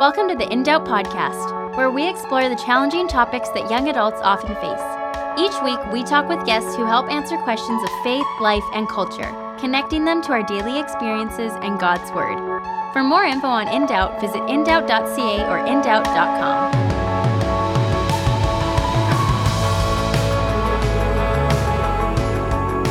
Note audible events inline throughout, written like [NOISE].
Welcome to the In Doubt podcast, where we explore the challenging topics that young adults often face. Each week, we talk with guests who help answer questions of faith, life, and culture, connecting them to our daily experiences and God's Word. For more info on In Doubt, visit indoubt.ca or indoubt.com.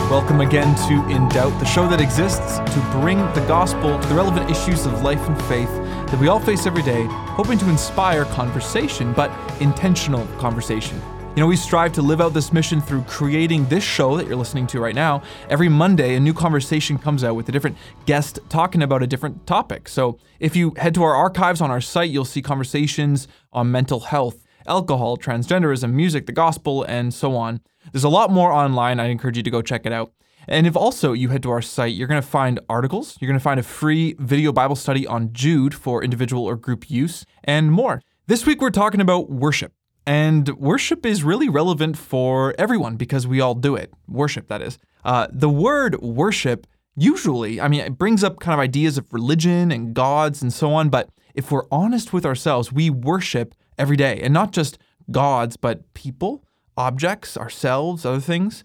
Welcome again to In Doubt, the show that exists to bring the gospel to the relevant issues of life and faith that we all face every day, hoping to inspire conversation, but intentional conversation. You know, we strive to live out this mission through creating this show that you're listening to right now. Every Monday, a new conversation comes out with a different guest talking about a different topic. So if you head to our archives on our site, you'll see conversations on mental health, alcohol, transgenderism, music, the gospel, and so on. There's a lot more online. I encourage you to go check it out. And if also you head to our site, you're going to find articles, you're going to find a free video Bible study on Jude for individual or group use, and more. This week we're talking about worship. And worship is really relevant for everyone because we all do it. Worship, that is. Uh, the word worship usually, I mean, it brings up kind of ideas of religion and gods and so on. But if we're honest with ourselves, we worship every day. And not just gods, but people objects, ourselves, other things.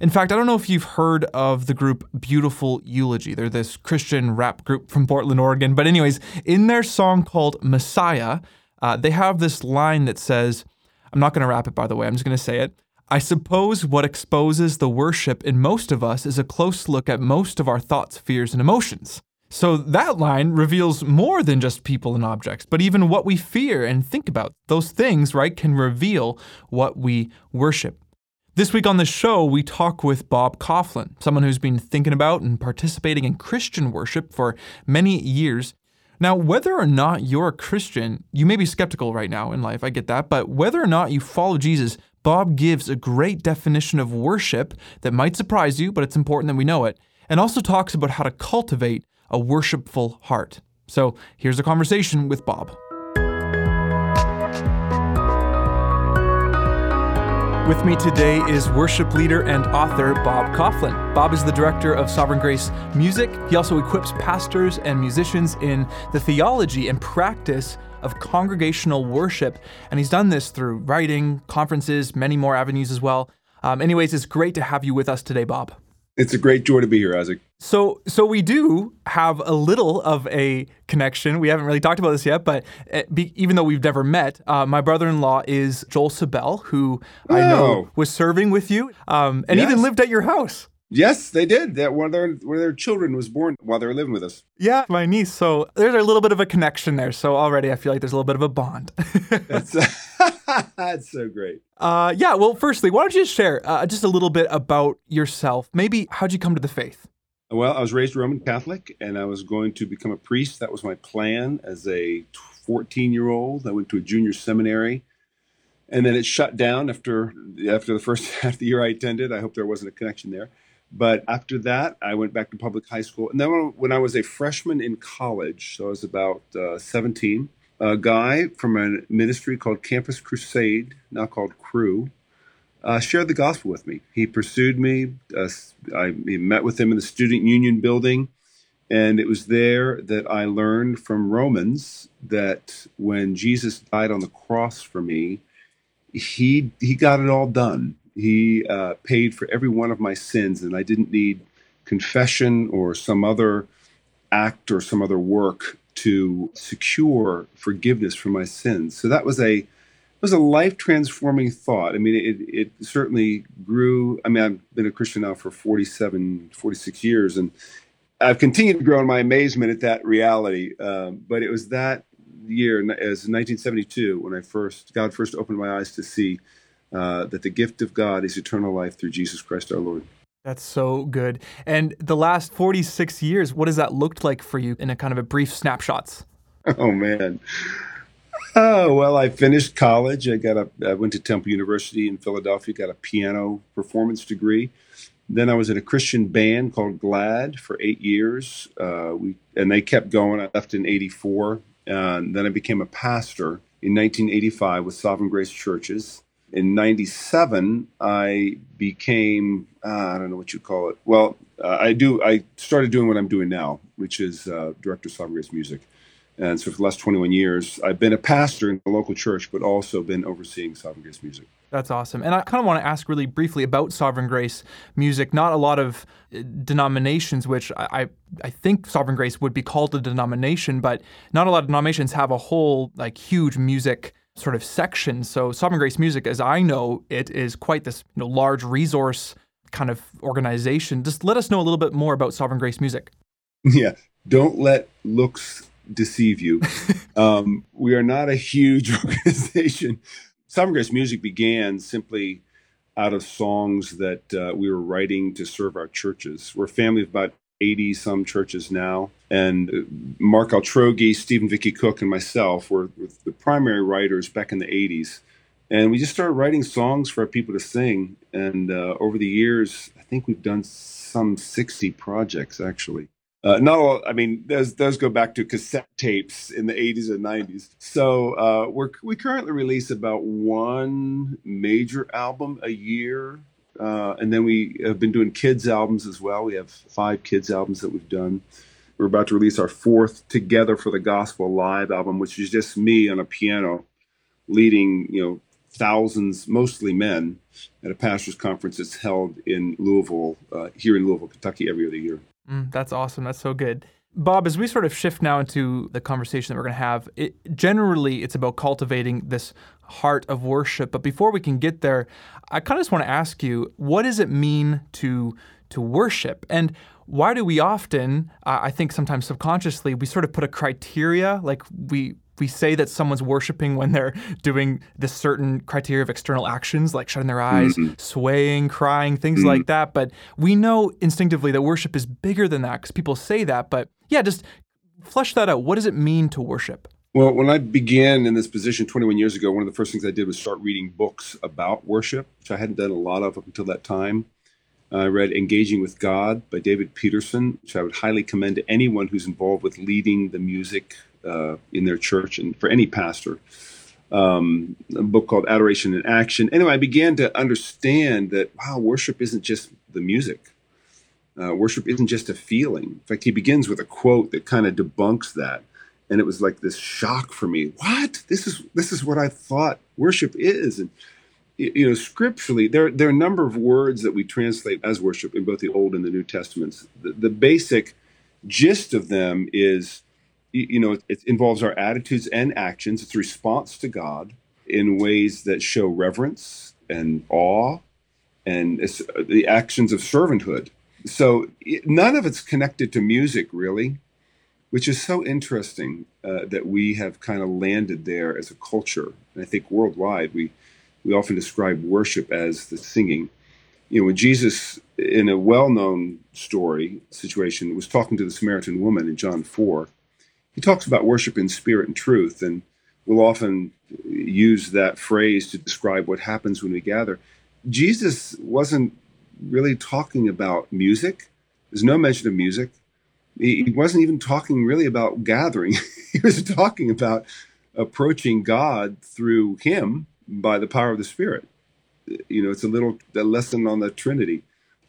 In fact, I don't know if you've heard of the group Beautiful Eulogy. They're this Christian rap group from Portland, Oregon. But, anyways, in their song called Messiah, uh, they have this line that says, I'm not going to rap it, by the way, I'm just going to say it. I suppose what exposes the worship in most of us is a close look at most of our thoughts, fears, and emotions. So that line reveals more than just people and objects, but even what we fear and think about. Those things, right, can reveal what we worship. This week on the show, we talk with Bob Kauflin, someone who's been thinking about and participating in Christian worship for many years. Now, whether or not you're a Christian, you may be skeptical right now in life, I get that, but whether or not you follow Jesus, Bob gives a great definition of worship that might surprise you, but it's important that we know it, and also talks about how to cultivate a worshipful heart. So here's a conversation with Bob. With me today is worship leader and author Bob Kauflin. Bob is the director of Sovereign Grace Music. He also equips pastors and musicians in the theology and practice of congregational worship, and he's done this through writing, conferences, many more avenues as well. Um, anyways, it's great to have you with us today, Bob. It's a great joy to be here, Isaac. So, so we do have a little of a connection. We haven't really talked about this yet, but eh, be, even though we've never met, uh, my brother-in-law is Joel Sabell, who oh. I know oh. was serving with you, um, and yes. even lived at your house. Yes, they did. That one of their one of their children was born while they were living with us. Yeah, my niece. So there's a little bit of a connection there. So already I feel like there's a little bit of a bond. [LAUGHS] that's, [LAUGHS] that's so great. Uh, yeah. Well, firstly, why don't you just share uh, just a little bit about yourself? Maybe how'd you come to the faith? Well, I was raised Roman Catholic, and I was going to become a priest. That was my plan as a 14 year old. I went to a junior seminary and then it shut down after after the first [LAUGHS] half of the year I attended. I hope there wasn't a connection there. But after that, I went back to public high school. And then when I was a freshman in college, so I was about uh, 17, a guy from a ministry called Campus Crusade, now called Cru, uh, shared the gospel with me. He pursued me. Uh, I met with him in the student union building. And it was there that I learned from Romans that when Jesus died on the cross for me, he he got it all done. He uh, paid for every one of my sins, and I didn't need confession or some other act or some other work to secure forgiveness for my sins. So that was a it was a life transforming thought. I mean, it, it certainly grew. I mean, I've been a Christian now for 47, 46 years, and I've continued to grow in my amazement at that reality. Um, but it was that year, as 1972, when I first God first opened my eyes to see uh, that the gift of God is eternal life through Jesus Christ our Lord. That's so good. And the last 46 years, what has that looked like for you in a kind of a brief snapshots? [LAUGHS] Oh, man. Oh, well, I finished college. I got a, I went to Temple University in Philadelphia, got a piano performance degree. Then I was in a Christian band called Glad for eight years. Uh, we and they kept going. I left in '84, and then I became a pastor in 1985 with Sovereign Grace Churches in 97 i became uh, i don't know what you call it well uh, i do i started doing what i'm doing now which is uh, director of sovereign grace music And so for the last 21 years, I've been a pastor in the local church, but also been overseeing Sovereign Grace Music. That's awesome. And I kind of want to ask really briefly about Sovereign Grace music. Not a lot of uh, denominations, which I, I think Sovereign Grace would be called a denomination, but not a lot of denominations have a whole like huge music sort of section. So Sovereign Grace Music, as I know it, is quite this you know, large resource kind of organization. Just let us know a little bit more about Sovereign Grace Music. [LAUGHS] Yeah, don't let looks deceive you. [LAUGHS] um, we are not a huge [LAUGHS] organization. Sovereign Grace Music began simply out of songs that uh, we were writing to serve our churches. We're a family of about 80 some churches now. And uh, Mark Altrogge, Stephen Vicky Cook, and myself were, the primary writers back in the 80s. And we just started writing songs for people to sing. And uh, over the years, I think we've done some 60 projects actually. Uh, not all, I mean, those those go back to cassette tapes in the 80s and 90s. So uh, we're we currently release about one major album a year, uh, and then we have been doing kids albums as well. We have five kids albums that we've done. We're about to release our fourth Together for the Gospel live album, which is just me on a piano, leading you know thousands, mostly men, at a pastors' conference that's held in Louisville, uh, here in Louisville, Kentucky, every other year. Mm, that's awesome. That's so good. Bob, as we sort of shift now into the conversation that we're going to have, it, generally it's about cultivating this heart of worship. But before we can get there, I kind of just want to ask you, what does it mean to to worship, and why do we often, uh, I think sometimes subconsciously, we sort of put a criteria, like we we say that someone's worshiping when they're doing this certain criteria of external actions, like shutting their eyes, mm-hmm. swaying, crying, things mm-hmm. like that. But we know instinctively that worship is bigger than that because people say that. But yeah, just flesh that out. What does it mean to worship? Well, when I began in this position 21 years ago, one of the first things I did was start reading books about worship, which I hadn't done a lot of up until that time. I read Engaging with God by David Peterson, which I would highly commend to anyone who's involved with leading the music uh, in their church and for any pastor. Um, a book called Adoration in Action. Anyway, I began to understand that wow, worship isn't just the music. Uh, worship isn't just a feeling. In fact, he begins with a quote that kind of debunks that, and it was like this shock for me. What? This is this is what I thought worship is, and you know, scripturally, there there are a number of words that we translate as worship in both the Old and the New Testaments. The, the basic gist of them is you know, it involves our attitudes and actions. It's response to God in ways that show reverence and awe and uh, the actions of servanthood. So none of it's connected to music, really, which is so interesting uh, that we have kind of landed there as a culture. And I think worldwide, we, we often describe worship as the singing. You know, when Jesus, in a well known story situation, was talking to the Samaritan woman in John 4, he talks about worship in spirit and truth, and we'll often use that phrase to describe what happens when we gather. Jesus wasn't really talking about music. There's no mention of music. He wasn't even talking really about gathering. [LAUGHS] he was talking about approaching God through Him by the power of the Spirit. You know, it's a little a lesson on the Trinity.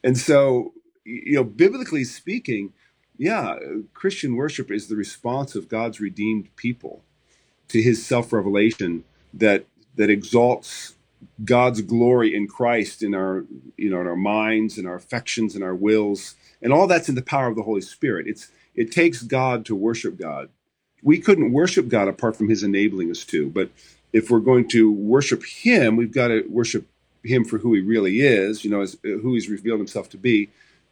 And so, you know, biblically speaking, yeah, Christian worship is the response of God's redeemed people to his self-revelation that that exalts God's glory in Christ in our you know in our minds and our affections and our wills and all that's in the power of the Holy Spirit. It's it takes God to worship God. We couldn't worship God apart from his enabling us to, but if we're going to worship him, we've got to worship him for who he really is, you know, as who he's revealed himself to be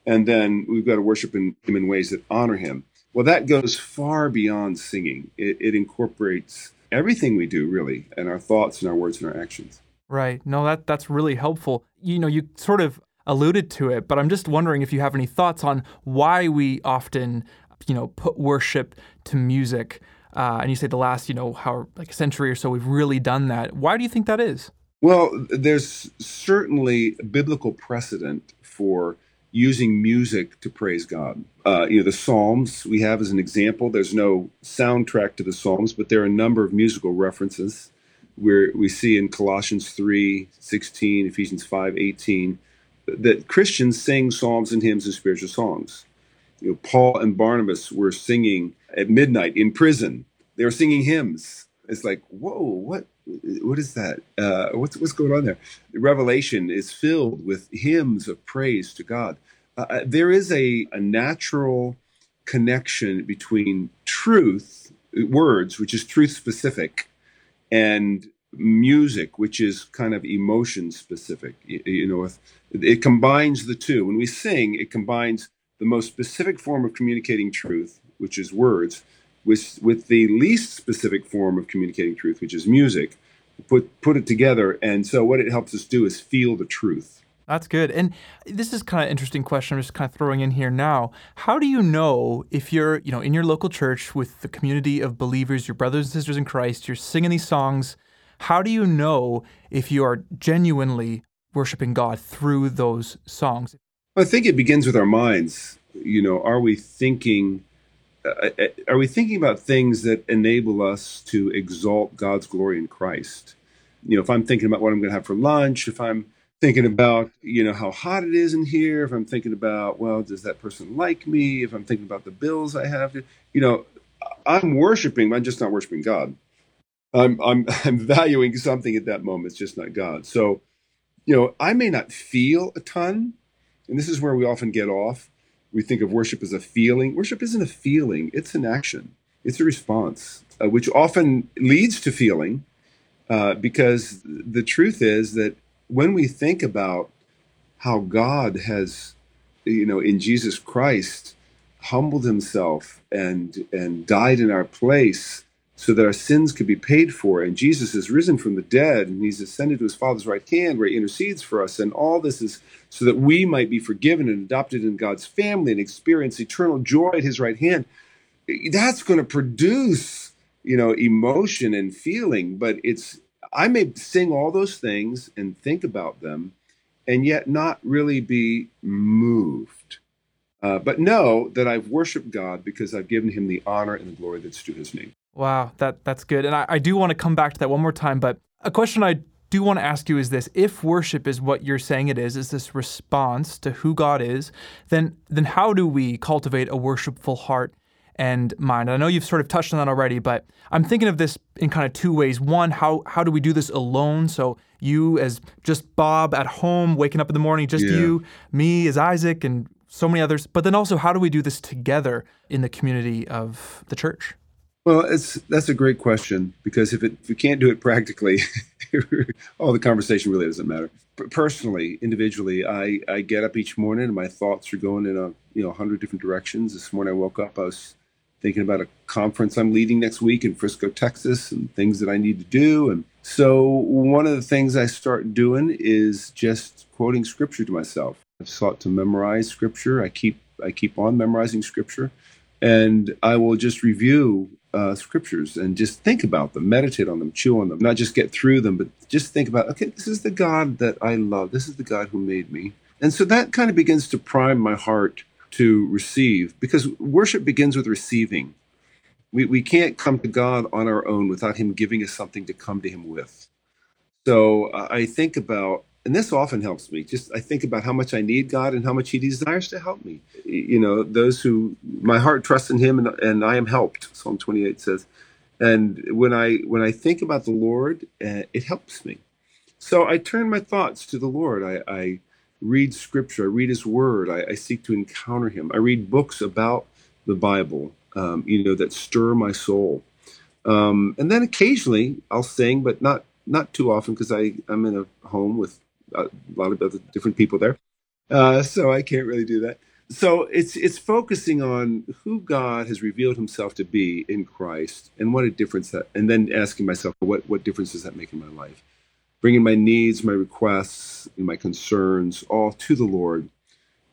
and then we've got to worship him in ways that honor him. Well, that goes far beyond singing. It, it incorporates everything we do, really, and our thoughts and our words and our actions. Right. No, that that's really helpful. You know, you sort of alluded to it, but I'm just wondering if you have any thoughts on why we often, you know, put worship to music. Uh, and you say the last, you know, how like a century or so we've really done that. Why do you think that is? Well, there's certainly biblical precedent for using music to praise God. Uh, you know, the Psalms we have as an example. There's no soundtrack to the Psalms, but there are a number of musical references where we see in Colossians 3 16, Ephesians 5 18, that Christians sing psalms and hymns and spiritual songs. You know, Paul and Barnabas were singing at midnight in prison. they were singing hymns. It's like, whoa, what what is that? Uh, what's what's going on there? Revelation is filled with hymns of praise to God. Uh, uh, there is a, a natural connection between truth, words, which is truth specific, and music, which is kind of emotion specific. You, you know, it combines the two. When we sing, it combines the most specific form of communicating truth, which is words, with with the least specific form of communicating truth, which is music. Put put it together, and so what it helps us do is feel the truth. That's good. And this is kind of interesting question. I'm just kind of throwing in here now. How do you know if you're, you know, in your local church with the community of believers, your brothers and sisters in Christ, you're singing these songs? How do you know if you are genuinely worshiping God through those songs? I think it begins with our minds. You know, are we thinking uh, uh, are we thinking about things that enable us to exalt God's glory in Christ? You know, if I'm thinking about what I'm going to have for lunch, if I'm thinking about, you know, how hot it is in here, if I'm thinking about, well, does that person like me? If I'm thinking about the bills I have to, you know, I'm worshiping, I'm just not worshiping God. I'm I'm [LAUGHS] I'm valuing something at that moment. It's just not God. So, you know, I may not feel a ton, and this is where we often get off. We think of worship as a feeling. Worship isn't a feeling; it's an action. It's a response, uh, which often leads to feeling, uh, because the truth is that when we think about how God has, you know, in Jesus Christ, humbled Himself and and died in our place so that our sins could be paid for. And Jesus is risen from the dead and he's ascended to his Father's right hand where he intercedes for us. And all this is so that we might be forgiven and adopted in God's family and experience eternal joy at his right hand. That's going to produce, you know, emotion and feeling, but it's, I may sing all those things and think about them and yet not really be moved. Uh, but know that I've worshiped God because I've given him the honor and the glory that's due his name. Wow, that that's good. And I, I do want to come back to that one more time, but a question I do want to ask you is this if worship is what you're saying it is is this response to who god is then then how do we cultivate a worshipful heart and mind i know you've sort of touched on that already but i'm thinking of this in kind of two ways one how how do we do this alone so you as just bob at home waking up in the morning just yeah. you me as isaac and so many others but then also how do we do this together in the community of the church well, it's that's a great question because if it if you can't do it practically, [LAUGHS] all the conversation really doesn't matter. Personally, individually, I I get up each morning and my thoughts are going in a you know hundred different directions. This morning I woke up, I was thinking about a conference I'm leading next week in Frisco, Texas, and things that I need to do. And so one of the things I start doing is just quoting scripture to myself. I've sought to memorize scripture. I keep I keep on memorizing scripture and I will just review uh, scriptures and just think about them, meditate on them, chew on them, not just get through them, but just think about, okay, this is the God that I love. This is the God who made me. And so that kind of begins to prime my heart to receive. Because worship begins with receiving. We, we can't come to God on our own without Him giving us something to come to Him with. So uh, I think about and this often helps me just i think about how much i need god and how much he desires to help me. You know those who my heart trusts in him and, and i am helped psalm 28 says. And when i when i think about the lord uh, it helps me. So i turn my thoughts to the lord. I, I read scripture i read his word I, I, seek to encounter him i read books about the bible um, you know that stir my soul um, and then occasionally i'll sing but not not too often because I'm in a home with a lot of other different people there. Uh, so I can't really do that. So it's it's focusing on who God has revealed Himself to be in Christ, and what a difference that, and then asking myself, what what difference does that make in my life? Bringing my needs, my requests, my concerns, all to the Lord,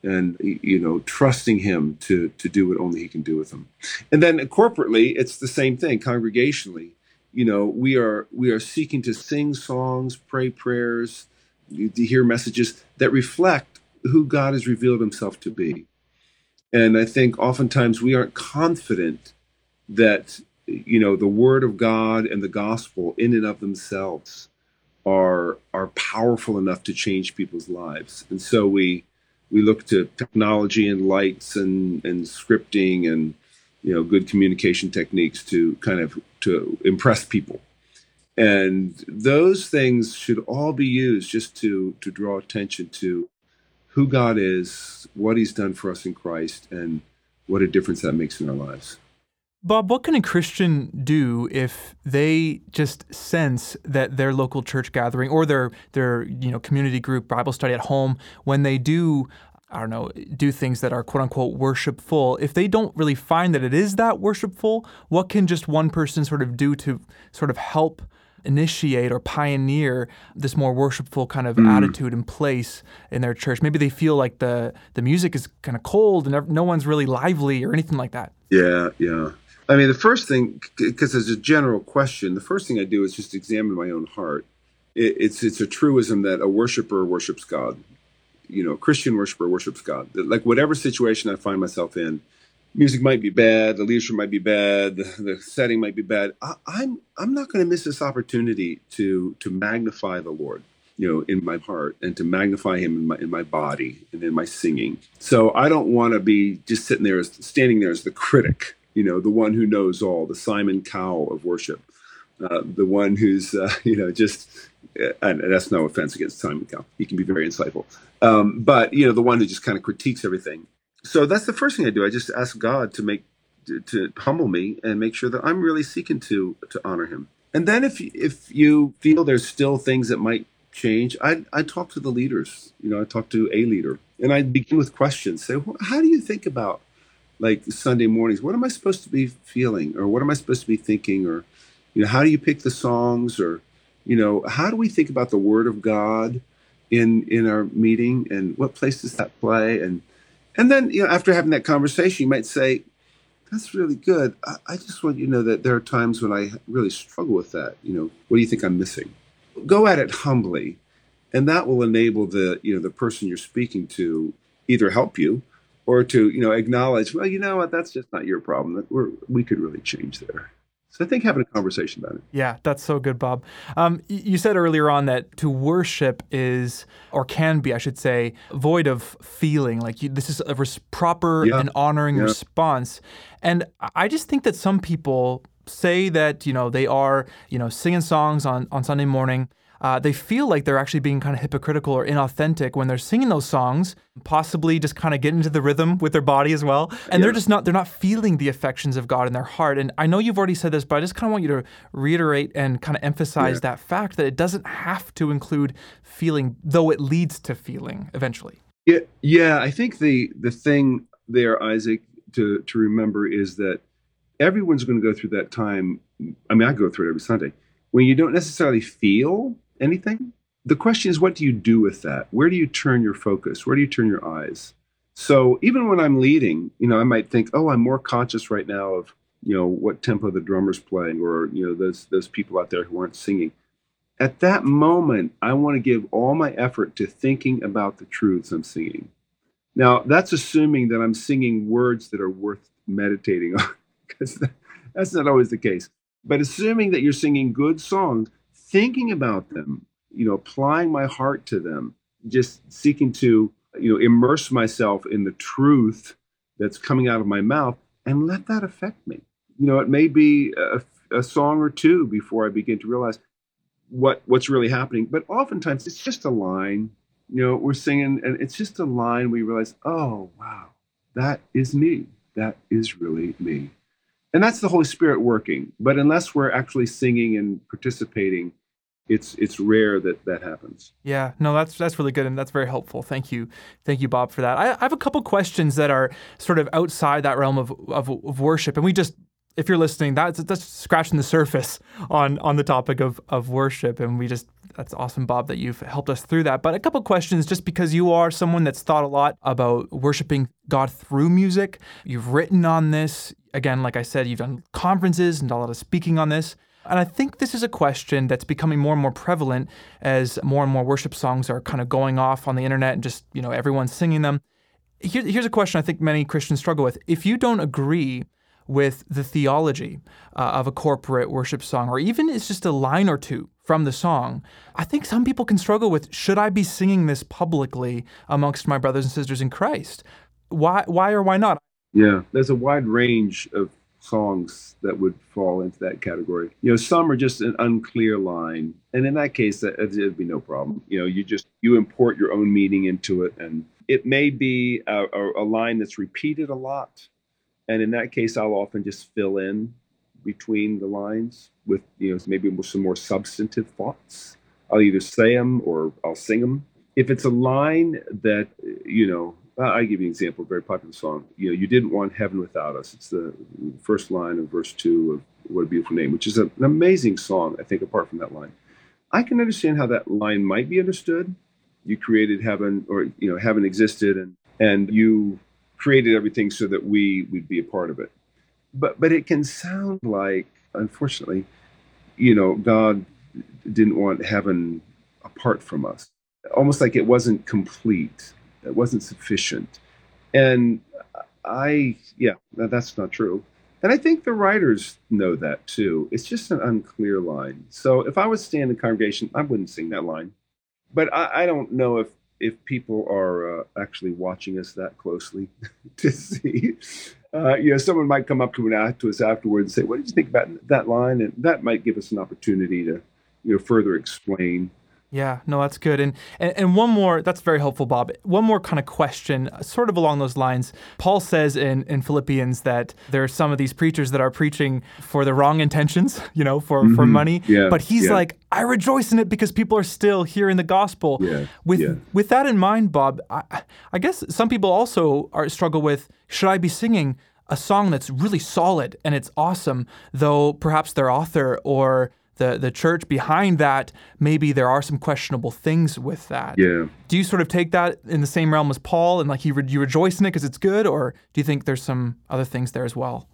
and you know, trusting Him to to do what only He can do with them. And then corporately, it's the same thing. Congregationally, you know, we are we are seeking to sing songs, pray prayers to hear messages that reflect who God has revealed himself to be. And I think oftentimes we aren't confident that you know the word of God and the gospel in and of themselves are are powerful enough to change people's lives. And so we we look to technology and lights and and scripting and you know, good communication techniques to kind of to impress people. And those things should all be used just to to draw attention to who God is, what He's done for us in Christ, and what a difference that makes in our lives. Bob, what can a Christian do if they just sense that their local church gathering or their their you know community group Bible study at home, when they do I don't know, do things that are quote unquote worshipful. If they don't really find that it is that worshipful, what can just one person sort of do to sort of help initiate or pioneer this more worshipful kind of mm. attitude and place in their church? Maybe they feel like the the music is kind of cold and no one's really lively or anything like that. Yeah, yeah. I mean, the first thing, because as a general question, the first thing I do is just examine my own heart. It, it's it's a truism that a worshiper worships God. You know, a Christian worshiper worships God. Like whatever situation I find myself in, music might be bad, the leadership might be bad, the, the setting might be bad. I, I'm I'm not going to miss this opportunity to to magnify the Lord you know, in my heart and to magnify him in my, in my body and in my singing. So I don't want to be just sitting there, standing there as the critic you know, the one who knows all, the Simon Cowell of worship, uh, the one who's, uh, [LAUGHS] you know, just, uh, and that's no offense against Simon Cowell. He can be very insightful. Um, but, you know, the one who just kind of critiques everything. So that's the first thing I do. I just ask God to make, to, to humble me and make sure that I'm really seeking to, to honor him. And then if, if you feel there's still things that might change, I, I talk to the leaders. You know, I talk to a leader and I begin with questions. Say, how do you think about like Sunday mornings, what am I supposed to be feeling or what am I supposed to be thinking or you know how do you pick the songs or you know how do we think about the word of God in in our meeting and what place does that play? And and then you know after having that conversation you might say that's really good. I, I just want you to know that there are times when I really struggle with that. You know what do you think I'm missing? Go at it humbly and that will enable the you know the person you're speaking to either help you or to you know acknowledge well you know what that's just not your problem that we're we could really change there so I think having a conversation about it. Yeah, that's so good, Bob. Um, you said earlier on that to worship is, or can be, I should say, void of feeling. Like you, this is a res- proper yeah. and honoring yeah. response. And I just think that some people say that you know they are you know singing songs on on Sunday morning uh, they feel like they're actually being kind of hypocritical or inauthentic when they're singing those songs possibly just kind of get into the rhythm with their body as well and yeah. they're just not they're not feeling the affections of god in their heart and i know you've already said this but i just kind of want you to reiterate and kind of emphasize yeah. that fact that it doesn't have to include feeling though it leads to feeling eventually yeah yeah i think the the thing there isaac to to remember is that everyone's going to go through that time i mean i go through it every sunday when you don't necessarily feel anything. The question is, what do you do with that? Where do you turn your focus? Where do you turn your eyes? So even when I'm leading, you know, I might think, oh, I'm more conscious right now of, you know, what tempo the drummer's playing, or you know, those those people out there who aren't singing. At that moment, I want to give all my effort to thinking about the truths I'm singing. Now, that's assuming that I'm singing words that are worth meditating on, [LAUGHS] because that's not always the case. But assuming that you're singing good songs, thinking about them, you know, applying my heart to them, just seeking to, you know, immerse myself in the truth that's coming out of my mouth and let that affect me. You know, it may be a, a song or two before I begin to realize what what's really happening, but oftentimes it's just a line. You know, we're singing and it's just a line we realize, "Oh, wow. That is me. That is really me." And that's the Holy Spirit working. But unless we're actually singing and participating, it's it's rare that that happens. Yeah, no, that's that's really good and that's very helpful. Thank you, thank you, Bob, for that. I, I have a couple questions that are sort of outside that realm of, of, of worship, and we just if you're listening, that's that's scratching the surface on on the topic of of worship, and we just that's awesome, Bob, that you've helped us through that. But a couple questions, just because you are someone that's thought a lot about worshiping God through music. You've written on this. Again, like I said, you've done conferences and a lot of speaking on this. And I think this is a question that's becoming more and more prevalent as more and more worship songs are kind of going off on the internet and just, you know, everyone's singing them. Here, here's a question I think many Christians struggle with. If you don't agree with the theology uh, of a corporate worship song, or even it's just a line or two from the song, I think some people can struggle with should I be singing this publicly amongst my brothers and sisters in Christ? Why, why or why not? Yeah, there's a wide range of songs that would fall into that category. You know, some are just an unclear line, and in that case, that it'd be no problem. You know, you just you import your own meaning into it, and it may be a, a, a line that's repeated a lot, and in that case, I'll often just fill in between the lines with you know maybe some more substantive thoughts. I'll either say them or I'll sing them. If it's a line that you know I give you an example, a very popular song. You know, you didn't want heaven without us. It's the first line of verse two of What a Beautiful Name, which is an amazing song, I think, apart from that line. I can understand how that line might be understood. You created heaven, or you know, heaven existed, and and you created everything so that we would be a part of it. But but it can sound like, unfortunately, you know, God didn't want heaven apart from us, almost like it wasn't complete it wasn't sufficient. And I, yeah, that's not true. And I think the writers know that too. It's just an unclear line. So if I was standing in the congregation, I wouldn't sing that line. But I, I don't know if if people are uh, actually watching us that closely [LAUGHS] to see. Uh, you know, someone might come up to, an, to us afterwards and say, "What did you think about that line?" And that might give us an opportunity to, you know, further explain yeah, no, that's good. And, and and one more, that's very helpful, Bob. One more kind of question, sort of along those lines. Paul says in, in Philippians that there are some of these preachers that are preaching for the wrong intentions, [LAUGHS] you know, for, mm-hmm. for money. Yeah, but he's yeah. like, I rejoice in it because people are still hearing the gospel. Yeah, with yeah. with that in mind, Bob, I, I guess some people also are struggle with should I be singing a song that's really solid and it's awesome, though perhaps their author or the the church behind that maybe there are some questionable things with that. Yeah. Do you sort of take that in the same realm as paul and like you, re- you rejoice in it because it's good or do you think there's some other things there as well?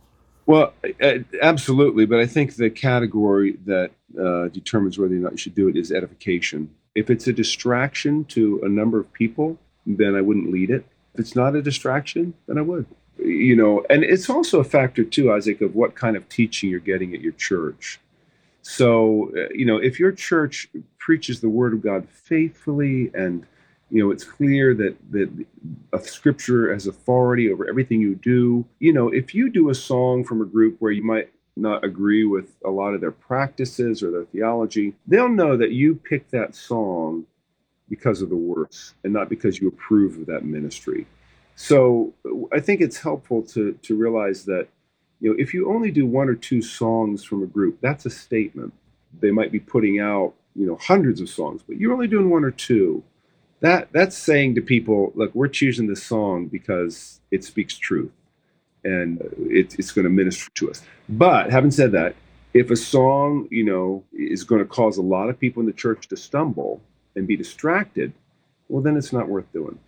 Well uh, absolutely but i think the category that uh, determines whether or not you should do it is edification. If it's a distraction to a number of people then i wouldn't lead it. If it's not a distraction then i would. You know and it's also a factor too isaac of what kind of teaching you're getting at your church so, uh, you know, if your church preaches the word of God faithfully and you know it's clear that that scripture has authority over everything you do you know if you do a song from a group where you might not agree with a lot of their practices or their theology they'll know that you picked that song because of the words and not because you approve of that ministry. So i think it's helpful to to realize that you know, if you only do one or two songs from a group, that's a statement. They might be putting out, you know, hundreds of songs, but you're only doing one or two. That that's saying to people, look, we're choosing this song because it speaks truth and it, it's going to minister to us. But having said that, if a song, you know, is going to cause a lot of people in the church to stumble and be distracted, well, then it's not worth doing.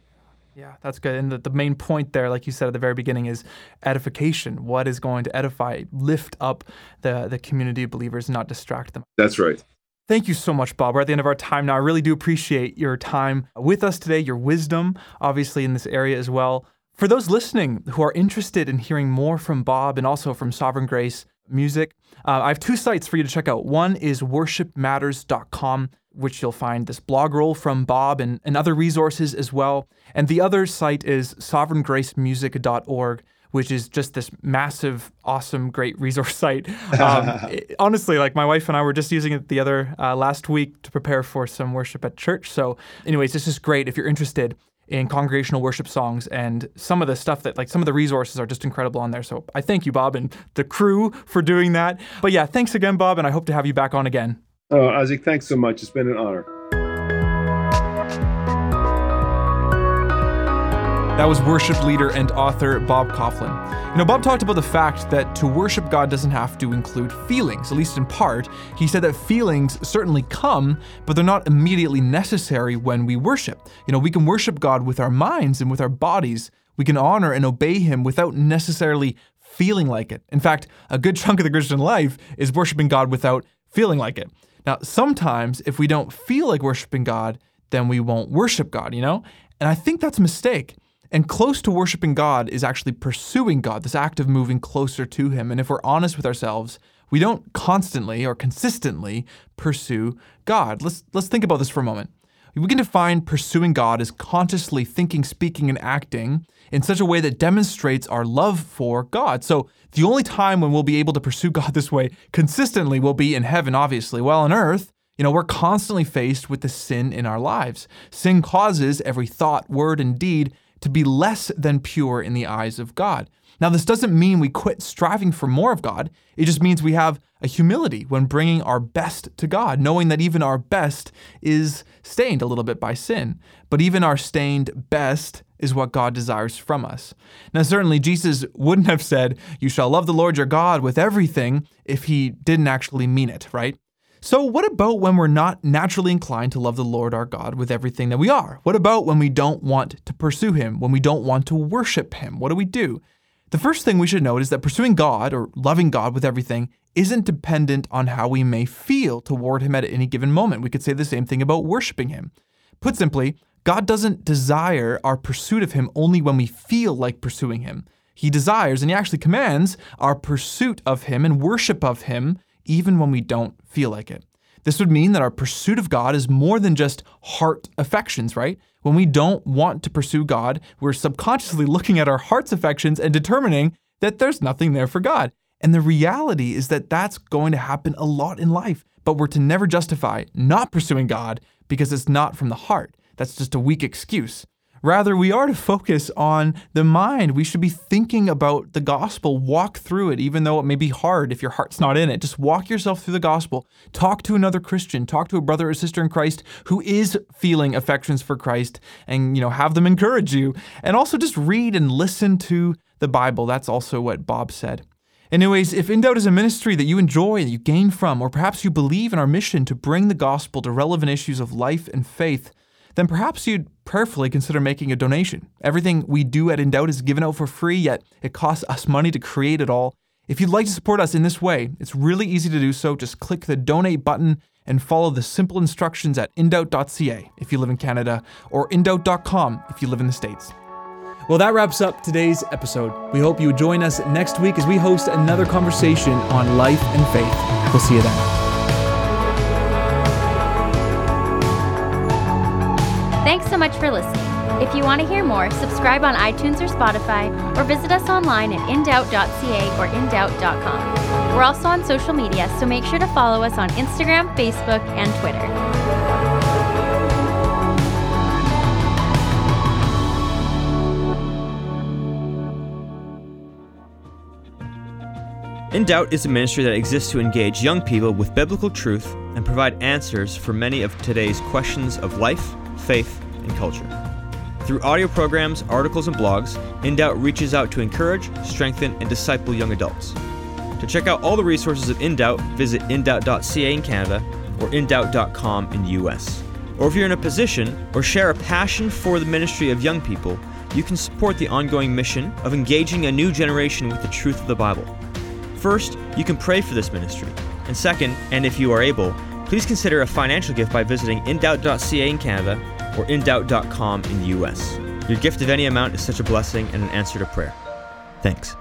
Yeah, that's good. And the, the main point there, like you said at the very beginning, is edification. What is going to edify, lift up the, the community of believers, not distract them. That's right. Thank you so much, Bob. We're at the end of our time now. I really do appreciate your time with us today, your wisdom, obviously, in this area as well. For those listening who are interested in hearing more from Bob and also from Sovereign Grace Music, uh, I have two sites for you to check out. One is worshipmatters.com which you'll find this blog roll from Bob and, and other resources as well. And the other site is sovereigngracemusic.org, which is just this massive, awesome, great resource [LAUGHS] site. Um, [LAUGHS] it, honestly, like my wife and I were just using it the other uh, last week to prepare for some worship at church. So, anyways, this is great if you're interested in congregational worship songs and some of the stuff that like some of the resources are just incredible on there. So I thank you, Bob, and the crew for doing that. But yeah, thanks again, Bob, and I hope to have you back on again. Oh, Isaac, thanks so much. It's been an honor. That was worship leader and author Bob Kauflin. You know, Bob talked about the fact that to worship God doesn't have to include feelings, at least in part. He said that feelings certainly come, but they're not immediately necessary when we worship. You know, we can worship God with our minds and with our bodies. We can honor and obey Him without necessarily feeling like it. In fact, a good [LAUGHS] chunk of the Christian life is worshiping God without feeling like it. Now, sometimes if we don't feel like worshiping God, then we won't worship God, you know? And I think that's a mistake. And close to worshiping God is actually pursuing God, this act of moving closer to Him. And if we're honest with ourselves, we don't constantly or consistently pursue God. Let's, let's think about this for a moment. we can define pursuing God as consciously thinking, speaking, and acting in such a way that demonstrates our love for God. So the only time when we'll be able to pursue [LAUGHS] God this way consistently will be in heaven, obviously. While on earth, you know, we're constantly faced with the sin in our lives. Sin causes every thought, word, and deed to be less than pure in the eyes of God. Now, this doesn't mean we quit striving for more of God. It just means we have a humility when bringing our best to God, knowing that even our best is stained a little bit by sin. But even our stained best is what God desires from us. Now, certainly, Jesus wouldn't have said, You shall love the Lord your God with everything if he didn't actually mean it, right? So, what about when we're not naturally inclined to love the Lord our God with everything that we are? What about when we don't want to pursue Him, when we don't want to worship Him? What do we do? The first thing we should note is that pursuing God or loving God with everything isn't dependent on how we may feel toward Him at any given moment. We could say the same thing about worshiping Him. Put simply, God doesn't desire our pursuit of Him only when we feel like pursuing Him. He desires, and He actually commands, our pursuit of Him and worship of Him even when we don't feel like it. This would mean that our pursuit of God is more than just heart affections, right? When we don't want to pursue God, we're subconsciously looking at our heart's affections and determining that there's nothing there for God. And the reality is that that's going to happen a lot in life, but we're to never justify not pursuing God because it's not from the heart. That's just a weak excuse. Rather, we are to focus on the mind. We should be thinking about the gospel, walk through it, even though it may be hard if your heart's not in it. Just walk yourself through the gospel. Talk to another Christian, talk to a brother or sister in Christ who is feeling affections for Christ and, you know, have them encourage you. And also just read and listen to the Bible. That's also what Bob said. Anyways, if In Doubt is a ministry that you enjoy that you gain from, or perhaps you believe in our mission to bring the gospel to relevant issues of life and faith, then perhaps you'd prayerfully consider making a donation. Everything we do at In Doubt is given out for free, yet it costs us money to create it all. If you'd like to support us in this way, it's really easy to do so. Just click the donate button and follow the simple instructions at indoubt.ca if you live in Canada or indoubt.com if you live in the States. Well, that wraps up today's episode. We hope you join us next week as we host another conversation on life and faith. We'll see you then. If you want to hear more, subscribe on iTunes or Spotify, or visit us online at indoubt.ca or indoubt.com. We're also on social media, so make sure to follow us on Instagram, Facebook, and Twitter. In Doubt is a ministry that exists to engage young people with biblical truth and provide answers for many of today's questions of life faith, and culture. Through audio programs, articles, and blogs, In Doubt reaches out to encourage, strengthen, and disciple young adults. To check out all the resources of In Doubt, visit indoubt.ca in Canada or indoubt.com in the US. Or if you're in a position or share a passion for the ministry of young people, you can support the ongoing mission of engaging a new generation with the truth of the Bible. First, you can pray for this ministry. And second, and if you are able, please consider a financial gift by visiting indoubt.ca in Canada or indoubt.com in the US. Your gift of any amount is such a blessing and an answer to prayer. Thanks.